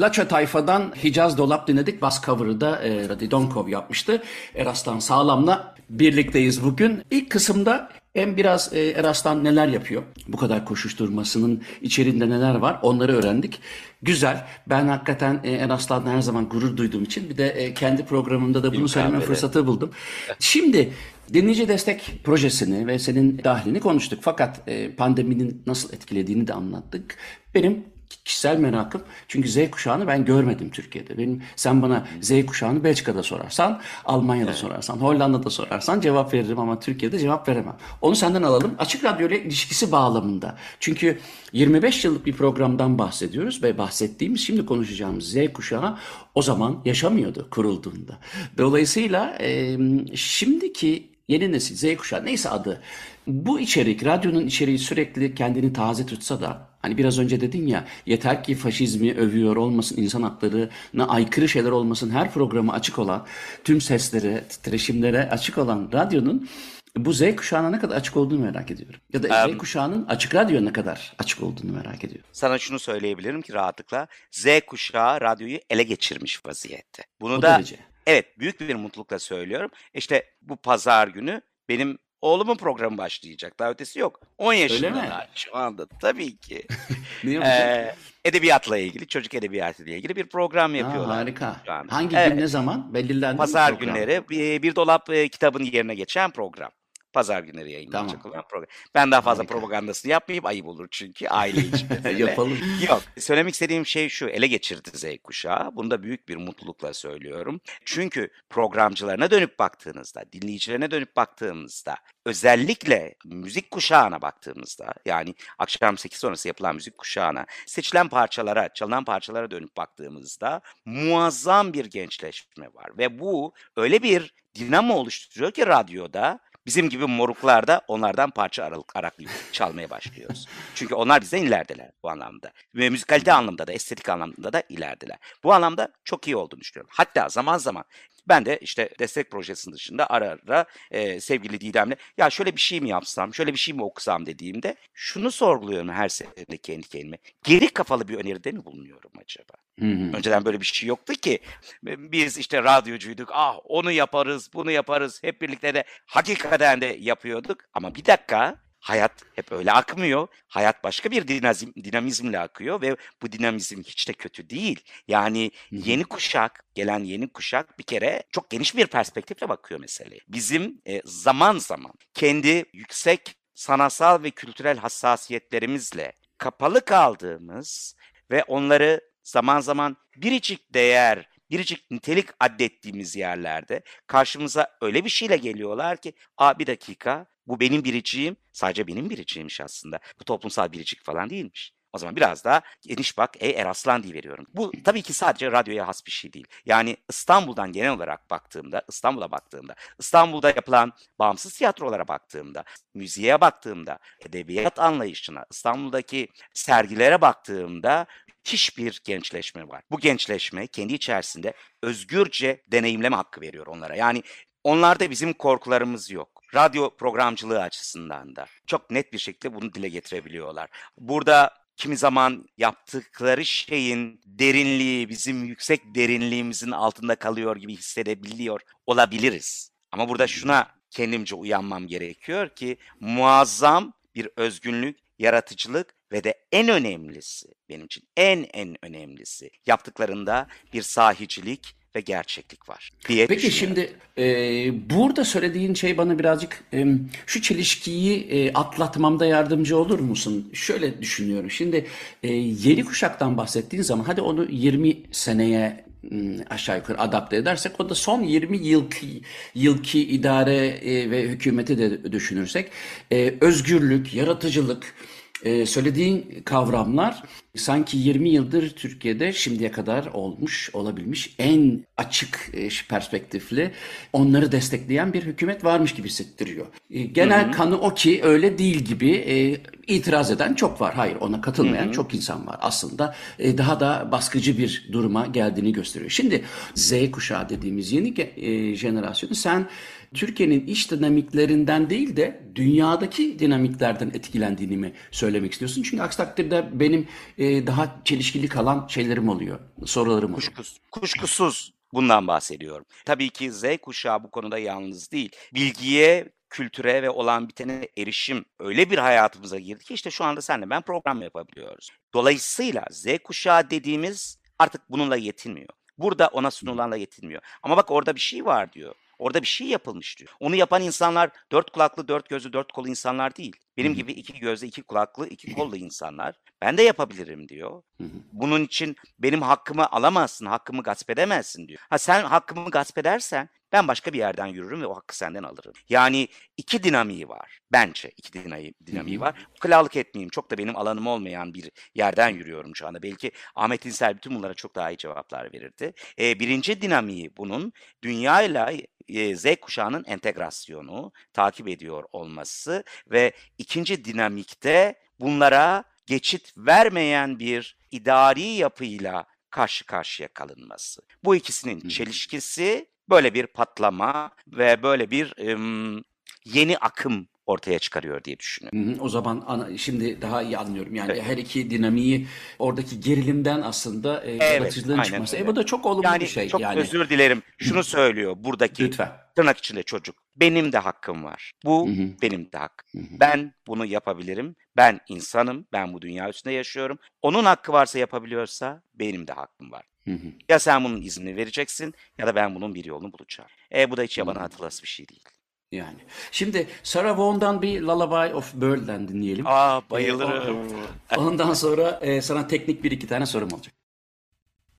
Laça Tayfa'dan Hicaz Dolap dinledik. Bas cover'ı da e, Radi Donkov yapmıştı. Eraslan Sağlam'la birlikteyiz bugün. İlk kısımda hem biraz e, Eraslan neler yapıyor, bu kadar koşuşturmasının içerisinde neler var onları öğrendik. Güzel. Ben hakikaten e, Eraslan'la her zaman gurur duyduğum için bir de e, kendi programımda da bunu söyleme fırsatı buldum. Şimdi dinleyici destek projesini ve senin dahlini konuştuk. Fakat e, pandeminin nasıl etkilediğini de anlattık. Benim kişisel merakım. Çünkü Z kuşağını ben görmedim Türkiye'de. Benim sen bana Z kuşağını Belçika'da sorarsan, Almanya'da sorarsan, Hollanda'da sorarsan cevap veririm ama Türkiye'de cevap veremem. Onu senden alalım. Açık Radyo ile ilişkisi bağlamında. Çünkü 25 yıllık bir programdan bahsediyoruz ve bahsettiğimiz şimdi konuşacağımız Z kuşağı o zaman yaşamıyordu kurulduğunda. Dolayısıyla e, şimdiki yeni nesil Z kuşağı neyse adı bu içerik radyonun içeriği sürekli kendini taze tutsa da hani biraz önce dedin ya yeter ki faşizmi övüyor olmasın insan haklarına aykırı şeyler olmasın her programı açık olan tüm seslere titreşimlere açık olan radyonun bu Z kuşağına ne kadar açık olduğunu merak ediyorum. Ya da Em, Z kuşağının açık radyo ne kadar açık olduğunu merak ediyorum. Sana şunu söyleyebilirim ki rahatlıkla Z kuşağı radyoyu ele geçirmiş vaziyette. Bunu O da derece. evet büyük bir mutlulukla söylüyorum. İşte bu pazar günü benim oğlumun programı başlayacak. Daha ötesi yok. 10 yaşında mi? daha şu anda tabii ki. Ne? Ee, edebiyatla ilgili, çocuk edebiyatı ile ilgili bir program yapıyorlar. harika. şu anda. Hangi Evet. gün ne zaman belirlendi mi Pazar program? günleri bir, bir dolap e, kitabın yerine geçen program. Pazar günleri yayınlanacak Tamam. olan program. Ben daha fazla Harika. propagandasını yapmayayım ayıp olur çünkü aile içinde. Yapalım. Yok. Söylemek istediğim şey şu. Ele geçirdi Z kuşağı. Bunu da büyük bir mutlulukla söylüyorum. Çünkü programcılarına dönüp baktığınızda, dinleyicilerine dönüp baktığımızda, özellikle müzik kuşağına baktığımızda, yani akşam 8 sonrası yapılan müzik kuşağına, seçilen parçalara, çalınan parçalara dönüp baktığımızda muazzam bir gençleşme var. Ve bu öyle bir dinamo oluşturuyor ki radyoda Bizim gibi moruklar da onlardan parça aralık araklıyor, çalmaya başlıyoruz. Çünkü onlar bizden ilerideler bu anlamda. Ve müzikalite anlamında da, estetik anlamda da ilerideler. Bu anlamda çok iyi olduğunu düşünüyorum. Hatta zaman zaman ben de işte destek projesinin dışında ara ara e, sevgili Didem'le ya şöyle bir şey mi yapsam, şöyle bir şey mi okusam dediğimde şunu sorguluyorum her seferinde kendi kendime. Geri kafalı bir öneride mi bulunuyorum acaba? Hı hı. Önceden böyle bir şey yoktu ki. Biz işte radyocuyduk. Ah onu yaparız, bunu yaparız. Hep birlikte de hakikaten de yapıyorduk. Ama bir dakika hayat hep öyle akmıyor. Hayat başka bir dinamizm, dinamizmle akıyor ve bu dinamizm hiç de kötü değil. Yani yeni kuşak, gelen yeni kuşak bir kere çok geniş bir perspektifle bakıyor meseleye. Bizim e, zaman zaman kendi yüksek sanatsal ve kültürel hassasiyetlerimizle kapalı kaldığımız ve onları zaman zaman biricik değer, biricik nitelik addettiğimiz yerlerde karşımıza öyle bir şeyle geliyorlar ki aa bir dakika bu benim biriciğim sadece benim biriciğimmiş aslında. Bu toplumsal biricik falan değilmiş. O zaman biraz daha geniş bak ey Eraslan diye veriyorum. Bu tabii ki sadece radyoya has bir şey değil. Yani İstanbul'dan genel olarak baktığımda, İstanbul'a baktığımda, İstanbul'da yapılan bağımsız tiyatrolara baktığımda, müziğe baktığımda, edebiyat anlayışına, İstanbul'daki sergilere baktığımda müthiş bir gençleşme var. Bu gençleşme kendi içerisinde özgürce deneyimleme hakkı veriyor onlara. Yani onlarda bizim korkularımız yok. Radyo programcılığı açısından da çok net bir şekilde bunu dile getirebiliyorlar. Burada kimi zaman yaptıkları şeyin derinliği bizim yüksek derinliğimizin altında kalıyor gibi hissedebiliyor olabiliriz. Ama burada şuna kendimce uyanmam gerekiyor ki muazzam bir özgünlük, yaratıcılık ve de en önemlisi benim için en en önemlisi yaptıklarında bir sahicilik ve gerçeklik var diye Peki şimdi e, burada söylediğin şey bana birazcık e, şu çelişkiyi e, atlatmamda yardımcı olur musun? Şöyle düşünüyorum. Şimdi e, yeni kuşaktan bahsettiğin zaman hadi onu 20 seneye aşağı yukarı adapte edersek o da son 20 yılki yılki idare e, ve hükümeti de düşünürsek e, özgürlük, yaratıcılık ee, söylediğin kavramlar sanki 20 yıldır Türkiye'de şimdiye kadar olmuş, olabilmiş en açık e, perspektifli onları destekleyen bir hükümet varmış gibi hissettiriyor. Ee, genel kanı o ki öyle değil gibi e, itiraz eden çok var. Hayır ona katılmayan çok insan var. Aslında e, daha da baskıcı bir duruma geldiğini gösteriyor. Şimdi Z kuşağı dediğimiz yeni e, jenerasyonu sen Türkiye'nin iç dinamiklerinden değil de dünyadaki dinamiklerden etkilendiğini mi söylemek istiyorsun? Çünkü aksi takdirde benim e, daha çelişkili kalan şeylerim oluyor, sorularım oluyor. Kuşkus, kuşkusuz bundan bahsediyorum. Tabii ki Z kuşağı bu konuda yalnız değil. Bilgiye, kültüre ve olan bitene erişim öyle bir hayatımıza girdi ki işte şu anda senle ben program yapabiliyoruz. Dolayısıyla Z kuşağı dediğimiz artık bununla yetinmiyor. Burada ona sunulanla yetinmiyor. Ama bak orada bir şey var diyor. Orada bir şey yapılmış diyor. Onu yapan insanlar dört kulaklı, dört gözlü, dört kolu insanlar değil. Benim gibi iki gözlü, iki kulaklı, iki kollu insanlar. Ben de yapabilirim diyor. Bunun için benim hakkımı alamazsın, hakkımı gasp edemezsin diyor. Ha sen hakkımı gasp edersen ben başka bir yerden yürürüm ve o hakkı senden alırım. Yani iki dinamiği var. Bence iki dinamiği, dinamiği var. Kılalık etmeyeyim. Çok da benim alanım olmayan bir yerden yürüyorum şu anda. Belki Ahmet İnsel bütün bunlara çok daha iyi cevaplar verirdi. Ee, birinci dinamiği bunun dünyayla e, Z kuşağının entegrasyonu, takip ediyor olması ve ikinci dinamikte bunlara geçit vermeyen bir idari yapıyla karşı karşıya kalınması. Bu ikisinin çelişkisi böyle bir patlama ve böyle bir ım, yeni akım ortaya çıkarıyor diye düşünüyorum. O zaman ana- şimdi daha iyi anlıyorum. Yani Evet. her iki dinamiği oradaki gerilimden aslında e, yaratıcılığın aynen çıkması. öyle. E bu da çok olumlu Yani bir şey. çok yani özür dilerim. Şunu söylüyor buradaki lütfen. tırnak içinde çocuk. Benim de hakkım var. Bu Hı hı. benim de hakkım. Hı hı. Ben bunu yapabilirim. Ben insanım. Ben bu dünya üstünde yaşıyorum. Onun hakkı varsa yapabiliyorsa benim de hakkım var. Hı hı. Ya sen bunun iznini vereceksin ya da ben bunun bir yolunu bulacağım. E bu da hiç yabana atılası bir şey değil. Yani. Şimdi Sarah Vaughan'dan bir Lullaby of Birdland dinleyelim. Aa E, bayılırım. o- ondan sonra e, sana teknik bir iki tane sorum olacak.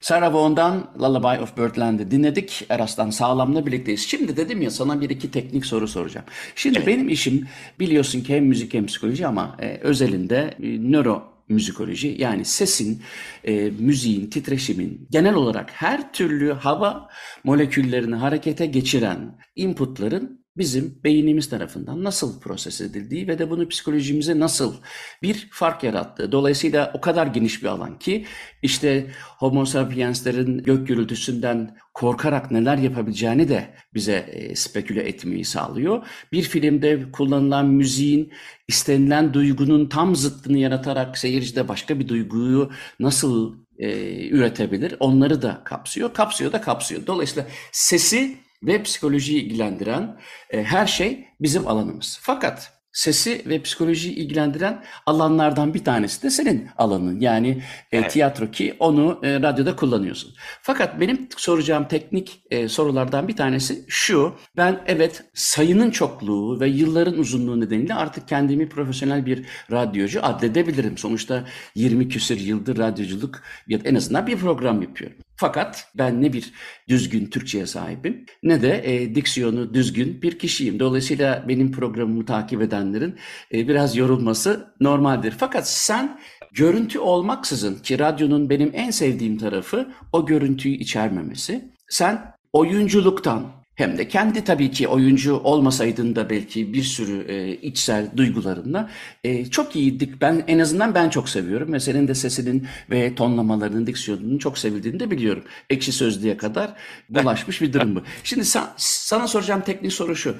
Sarah Vaughan'dan Lullaby of Birdland'ı dinledik. Eras'tan Sağlam'la birlikteyiz. Şimdi dedim ya sana bir iki teknik soru soracağım. Şimdi benim işim biliyorsun ki hem müzik hem psikoloji ama e, özelinde e, nöro müzikoloji yani sesin, e, müziğin, titreşimin genel olarak her türlü hava moleküllerini harekete geçiren inputların bizim beynimiz tarafından nasıl proses edildiği ve de bunu psikolojimize nasıl bir fark yarattığı. Dolayısıyla o kadar geniş bir alan ki işte Homo sapienslerin gök gürültüsünden korkarak neler yapabileceğini de bize e, speküle etmeyi sağlıyor. Bir filmde kullanılan müziğin istenilen duygunun tam zıttını yaratarak seyircide başka bir duyguyu nasıl e, üretebilir onları da kapsıyor. Kapsıyor da kapsıyor. Dolayısıyla sesi ve psikolojiyi ilgilendiren e, her şey bizim alanımız. Fakat sesi ve psikolojiyi ilgilendiren alanlardan bir tanesi de senin alanın. Yani e, tiyatro ki onu e, radyoda kullanıyorsun. Fakat benim soracağım teknik e, sorulardan bir tanesi şu. Ben evet sayının çokluğu ve yılların uzunluğu nedeniyle artık kendimi profesyonel bir radyocu addedebilirim. Sonuçta 20 küsur yıldır radyoculuk ya da en azından bir program yapıyorum. Fakat ben ne bir düzgün Türkçe'ye sahibim ne de e, diksiyonu düzgün bir kişiyim. Dolayısıyla benim programımı takip edenlerin e, biraz yorulması normaldir. Fakat sen görüntü olmaksızın ki radyonun benim en sevdiğim tarafı o görüntüyü içermemesi. Sen oyunculuktan hem de kendi tabii ki oyuncu olmasaydın da belki bir sürü e, içsel duygularınla e, çok iyiydik. Ben en azından ben çok seviyorum ve senin de sesinin ve tonlamalarının, diksiyonunun çok sevildiğini de biliyorum. Ekşi Sözlüğe kadar bulaşmış bir durum bu. Şimdi sa- sana soracağım teknik soru şu.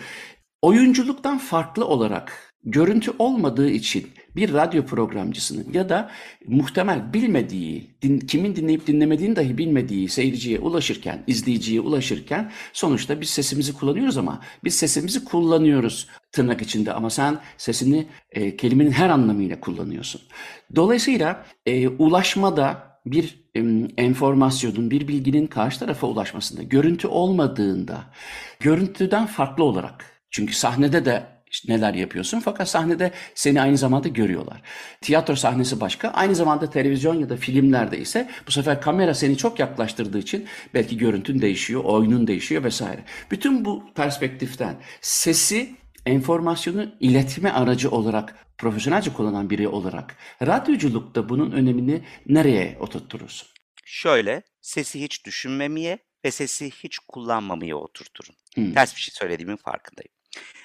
Oyunculuktan farklı olarak görüntü olmadığı için bir radyo programcısının ya da muhtemel bilmediği, din- kimin dinleyip dinlemediğini dahi bilmediği seyirciye ulaşırken, izleyiciye ulaşırken sonuçta biz sesimizi kullanıyoruz ama biz sesimizi kullanıyoruz tırnak içinde ama sen sesini e, kelimenin her anlamıyla kullanıyorsun. Dolayısıyla e, ulaşmada bir enformasyonun, bir bilginin karşı tarafa ulaşmasında görüntü olmadığında, görüntüden farklı olarak, çünkü sahnede de işte neler yapıyorsun fakat sahnede seni aynı zamanda görüyorlar. Tiyatro sahnesi başka, aynı zamanda televizyon ya da filmlerde ise bu sefer kamera seni çok yaklaştırdığı için belki görüntün değişiyor, oyunun değişiyor vesaire. Bütün bu perspektiften sesi enformasyonu iletme aracı olarak profesyonelce kullanan biri olarak radyoculukta bunun önemini nereye oturturursun? Şöyle sesi hiç düşünmemeye ve sesi hiç kullanmamaya oturturum. Hmm. Ters bir şey söylediğimin farkındayım.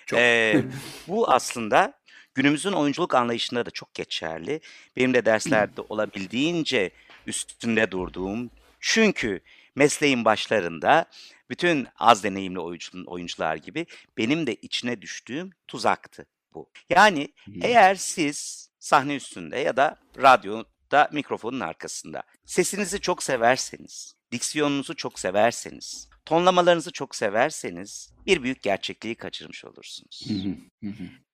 Çok. Ee, bu aslında günümüzün oyunculuk anlayışında da çok geçerli. Benim de derslerde olabildiğince üstünde durduğum. Çünkü mesleğin başlarında bütün az deneyimli oyuncu, oyuncular gibi benim de içine düştüğüm tuzaktı bu. Yani eğer siz sahne üstünde ya da radyoda mikrofonun arkasında sesinizi çok severseniz, diksiyonunuzu çok severseniz, tonlamalarınızı çok severseniz bir büyük gerçekliği kaçırmış olursunuz.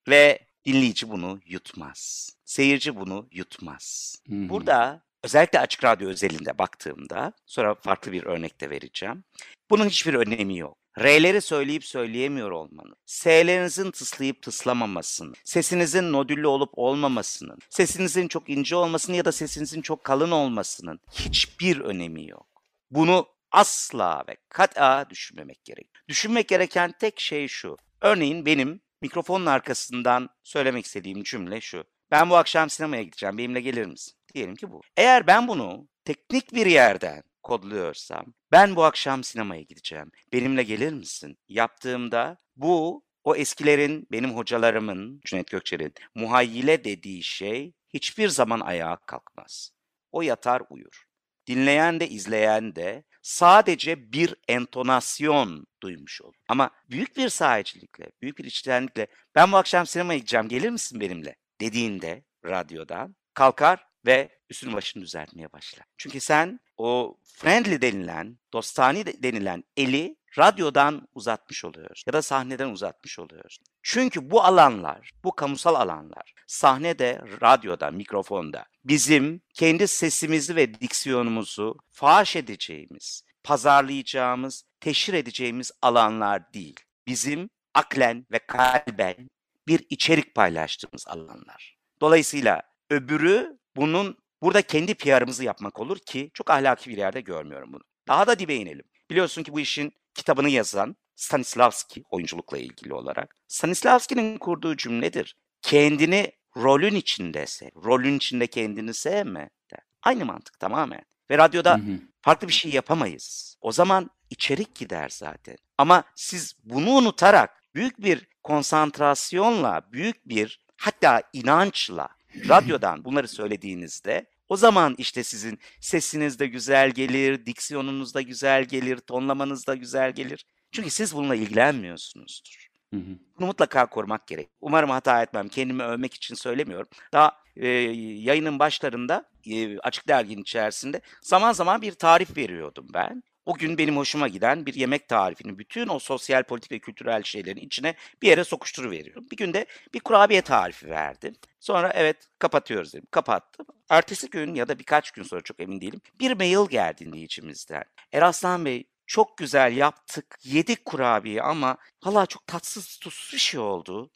Ve dinleyici bunu yutmaz. Seyirci bunu yutmaz. Burada özellikle açık radyo özelinde baktığımda, sonra farklı bir örnek de vereceğim. Bunun hiçbir önemi yok. R'leri söyleyip söyleyemiyor olmanın, S'lerinizin tıslayıp tıslamamasının, sesinizin nodüllü olup olmamasının, sesinizin çok ince olmasının ya da sesinizin çok kalın olmasının hiçbir önemi yok. Bunu asla ve kat'a düşünmemek gerek. Düşünmek gereken tek şey şu. Örneğin benim mikrofonun arkasından söylemek istediğim cümle şu. Ben bu akşam sinemaya gideceğim. Benimle gelir misin? Diyelim ki bu. Eğer ben bunu teknik bir yerden kodluyorsam, ben bu akşam sinemaya gideceğim. Benimle gelir misin? Yaptığımda bu o eskilerin, benim hocalarımın, Cüneyt Gökçer'in muhayyile dediği şey hiçbir zaman ayağa kalkmaz. O yatar uyur. Dinleyen de izleyen de sadece bir entonasyon duymuş olur. Ama büyük bir sahicilikle, büyük bir içtenlikle ben bu akşam sinemaya gideceğim gelir misin benimle dediğinde radyodan kalkar ve üstünü başını düzeltmeye başlar. Çünkü sen o friendly denilen, dostani de- denilen eli radyodan uzatmış oluyoruz ya da sahneden uzatmış oluyoruz. Çünkü bu alanlar, bu kamusal alanlar sahnede, radyoda, mikrofonda bizim kendi sesimizi ve diksiyonumuzu faş edeceğimiz, pazarlayacağımız, teşhir edeceğimiz alanlar değil. Bizim aklen ve kalben bir içerik paylaştığımız alanlar. Dolayısıyla öbürü bunun burada kendi PR'ımızı yapmak olur ki çok ahlaki bir yerde görmüyorum bunu. Daha da dibe inelim. Biliyorsun ki bu işin kitabını yazan Stanislavski oyunculukla ilgili olarak. Stanislavski'nin kurduğu cümledir. Kendini rolün içinde sev. Rolün içinde kendini sevme. der. Aynı mantık tamamen. Ve radyoda Hı hı. farklı bir şey yapamayız. O zaman içerik gider zaten. Ama siz bunu unutarak büyük bir konsantrasyonla, büyük bir hatta inançla radyodan bunları söylediğinizde o zaman işte sizin sesiniz de güzel gelir, diksiyonunuz da güzel gelir, tonlamanız da güzel gelir. Çünkü siz bununla ilgilenmiyorsunuzdur. Bunu mutlaka korumak gerek. Umarım hata etmem. Kendimi övmek için söylemiyorum. Daha e, yayının başlarında e, Açık Dergi'nin içerisinde zaman zaman bir tarif veriyordum ben. O gün benim hoşuma giden bir yemek tarifini bütün o sosyal, politik ve kültürel şeylerin içine bir yere sokuşturuveriyorum. Bir günde bir kurabiye tarifi verdim. Sonra evet kapatıyoruz dedim. Kapattım. Ertesi gün ya da birkaç gün sonra çok emin değilim. Bir mail geldi dinleyicimizden. Eraslan Bey çok güzel yaptık. Yedik kurabiye ama valla çok tatsız tuzsuz bir şey oldu.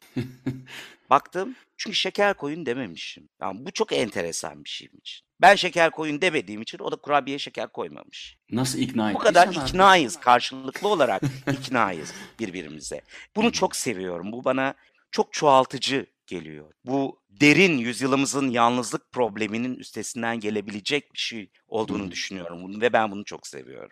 Baktım çünkü şeker koyun dememişim. Yani bu çok enteresan bir şeymiş. Ben şeker koyun demediğim için o da kurabiye şeker koymamış. Nasıl ikna Bu kadar iknayız, karşılıklı olarak iknayız birbirimize. Bunu çok seviyorum. Bu bana çok çoğaltıcı geliyor. Bu derin yüzyılımızın yalnızlık probleminin üstesinden gelebilecek bir şey olduğunu Hı. düşünüyorum bunu ve ben bunu çok seviyorum.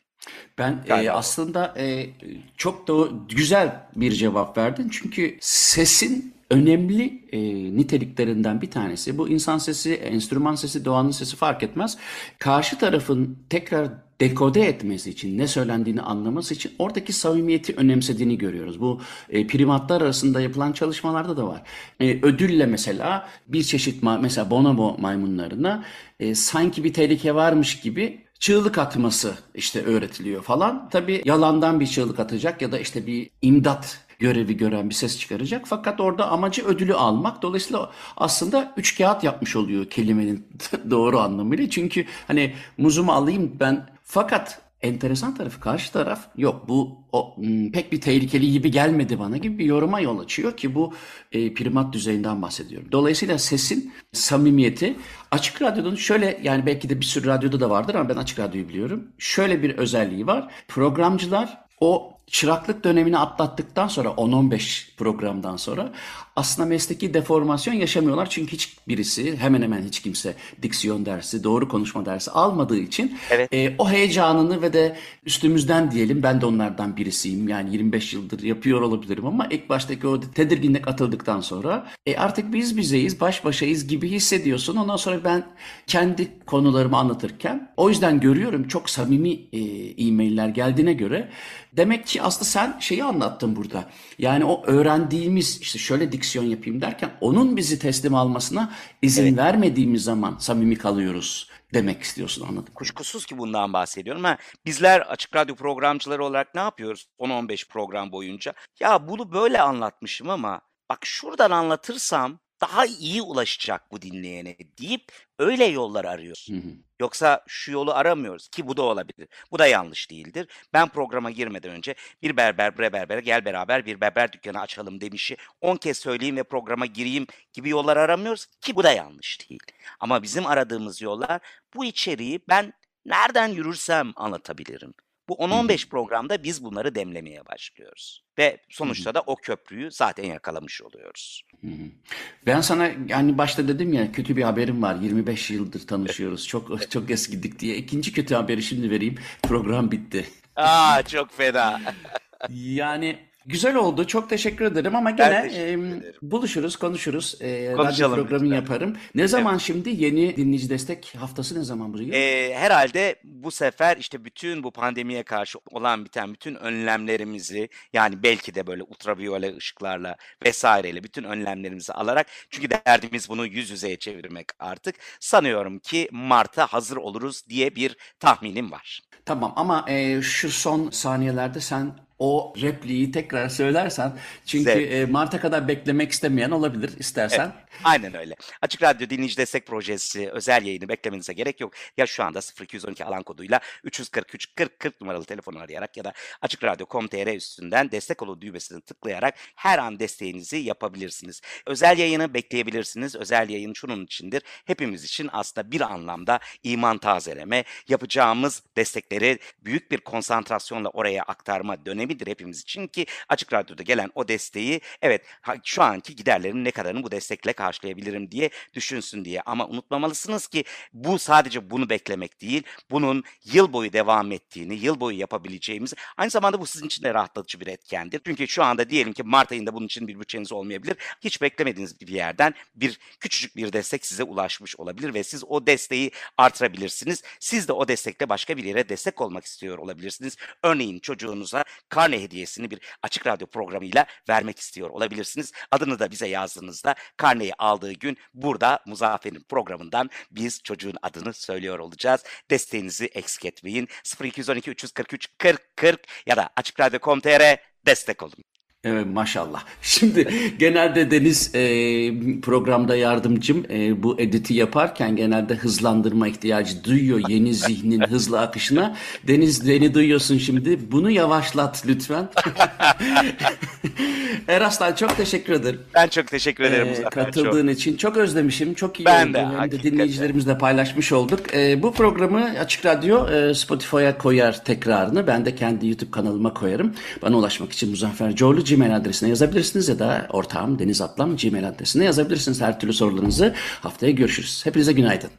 Ben e, Galiba aslında e, çok da güzel bir cevap verdin. Çünkü sesin önemli e, niteliklerinden bir tanesi. Bu insan sesi, enstrüman sesi, doğanın sesi fark etmez. Karşı tarafın tekrar dekode etmesi için, ne söylendiğini anlaması için oradaki samimiyeti önemsediğini görüyoruz. Bu e, primatlar arasında yapılan çalışmalarda da var. E, ödülle mesela bir çeşit ma- mesela bonobo maymunlarına e, sanki bir tehlike varmış gibi çığlık atması işte öğretiliyor falan. Tabii yalandan bir çığlık atacak ya da işte bir imdat görevi gören bir ses çıkaracak. Fakat orada amacı ödülü almak. Dolayısıyla aslında üç kağıt yapmış oluyor kelimenin doğru anlamıyla. Çünkü hani muzumu alayım ben fakat enteresan tarafı karşı taraf yok bu o, hmm, pek bir tehlikeli gibi gelmedi bana gibi bir yoruma yol açıyor ki bu e, primat düzeyinden bahsediyorum. Dolayısıyla sesin samimiyeti açık radyonun şöyle yani belki de bir sürü radyoda da vardır ama ben açık radyoyu biliyorum. Şöyle bir özelliği var. Programcılar o çıraklık dönemini atlattıktan sonra 10-15 programdan sonra aslında mesleki deformasyon yaşamıyorlar. Çünkü hiç birisi hemen hemen hiç kimse diksiyon dersi, doğru konuşma dersi almadığı için Evet. e, o heyecanını ve de üstümüzden diyelim ben de onlardan birisiyim. Yani 25 yıldır yapıyor olabilirim ama ilk baştaki o tedirginlik atıldıktan sonra e, artık biz bizeyiz, baş başayız gibi hissediyorsun. Ondan sonra ben kendi konularımı anlatırken o yüzden görüyorum çok samimi e, e-mailler geldiğine göre demek ki aslında sen şeyi anlattın burada. Yani o öğrendiğimiz işte şöyle diksiyon yapayım derken onun bizi teslim almasına izin Evet. vermediğimiz zaman samimi kalıyoruz demek istiyorsun anladım. Kuşkusuz ki bundan bahsediyorum. Ha, bizler açık radyo programcıları olarak ne yapıyoruz 10-15 program boyunca? Ya bunu böyle anlatmışım ama bak şuradan anlatırsam daha iyi ulaşacak bu dinleyene deyip öyle yollar arıyoruz. Hı hı. Yoksa şu yolu aramıyoruz ki bu da olabilir. Bu da yanlış değildir. Ben programa girmeden önce bir berber bre berber gel beraber bir berber dükkanı açalım demişi 10 kez söyleyeyim ve programa gireyim gibi yollar aramıyoruz ki bu da yanlış değil. Ama bizim aradığımız yollar bu içeriği ben nereden yürürsem anlatabilirim. Bu 10-15 programda biz bunları demlemeye başlıyoruz. Ve sonuçta da o köprüyü zaten yakalamış oluyoruz. Ben sana yani başta dedim ya kötü bir haberim var. 25 yıldır tanışıyoruz. Çok çok eskidik diye. İkinci kötü haberi şimdi vereyim. Program bitti. Aa çok fena. Yani Güzel oldu. Çok teşekkür ederim ama gene e, buluşuruz, konuşuruz. E, radyo Konuşalım programı lütfen. yaparım. Ne zaman şimdi yeni dinleyici destek haftası ne zaman bu yıl? Ee, herhalde bu sefer işte bütün bu pandemiye karşı olan biten bütün önlemlerimizi yani belki de böyle ultraviyole ışıklarla vesaireyle bütün önlemlerimizi alarak çünkü derdimiz bunu yüz yüzeye çevirmek artık sanıyorum ki Mart'a hazır oluruz diye bir tahminim var. Tamam ama e, şu son saniyelerde sen o repliği tekrar söylersen çünkü e, Mart'a kadar beklemek istemeyen olabilir istersen. Aynen öyle. Açık Radyo Dinleyici Destek Projesi özel yayını beklemenize gerek yok. Ya şu anda 0212 alan koduyla 343 40 40 numaralı telefonu arayarak ya da açıkradyo.com.tr üstünden destek olu düğmesini tıklayarak her an desteğinizi yapabilirsiniz. Özel yayını bekleyebilirsiniz. Özel yayın şunun içindir. Hepimiz için aslında bir anlamda iman tazeleme, yapacağımız destekleri büyük bir konsantrasyonla oraya aktarma dönemidir hepimiz için ki Açık Radyo'da gelen o desteği evet şu anki giderlerin ne kadarını bu destekle karşılayabilirim diye düşünsün diye. Ama unutmamalısınız ki bu sadece bunu beklemek değil, bunun yıl boyu devam ettiğini, yıl boyu yapabileceğimiz, aynı zamanda bu sizin için de rahatlatıcı bir etkendir. Çünkü şu anda diyelim ki Mart ayında bunun için bir bütçeniz olmayabilir. Hiç beklemediğiniz bir yerden bir küçücük bir destek size ulaşmış olabilir ve siz o desteği artırabilirsiniz. Siz de o destekle başka bir yere destek olmak istiyor olabilirsiniz. Örneğin çocuğunuza karne hediyesini bir açık radyo programıyla vermek istiyor olabilirsiniz. Adını da bize yazdığınızda karneyi aldığı gün burada Muzaffer'in programından biz çocuğun adını söylüyor olacağız. Desteğinizi eksik etmeyin. 0212 343 40 40 ya da açıkradyo.com.tr destek olun. Evet maşallah. Şimdi genelde Deniz e, programda yardımcım e, bu editi yaparken genelde hızlandırma ihtiyacı duyuyor yeni zihnin hızlı akışına. Deniz beni duyuyorsun şimdi. Bunu yavaşlat lütfen. Eraslan çok teşekkür ederim. Ben çok teşekkür ederim Ee, Muzaffer. Çok. katıldığın için çok özlemişim. Çok iyi Ben oldu. de, Hem de dinleyicilerimizle paylaşmış olduk. Ee, bu programı Açık Radyo e, Spotify'a koyar tekrarını. Ben de kendi YouTube kanalıma koyarım. Bana ulaşmak için Muzaffer Coğlu Gmail adresine yazabilirsiniz ya da ortağım Deniz Atlam Gmail adresine yazabilirsiniz her türlü sorularınızı. Haftaya görüşürüz. Hepinize günaydın.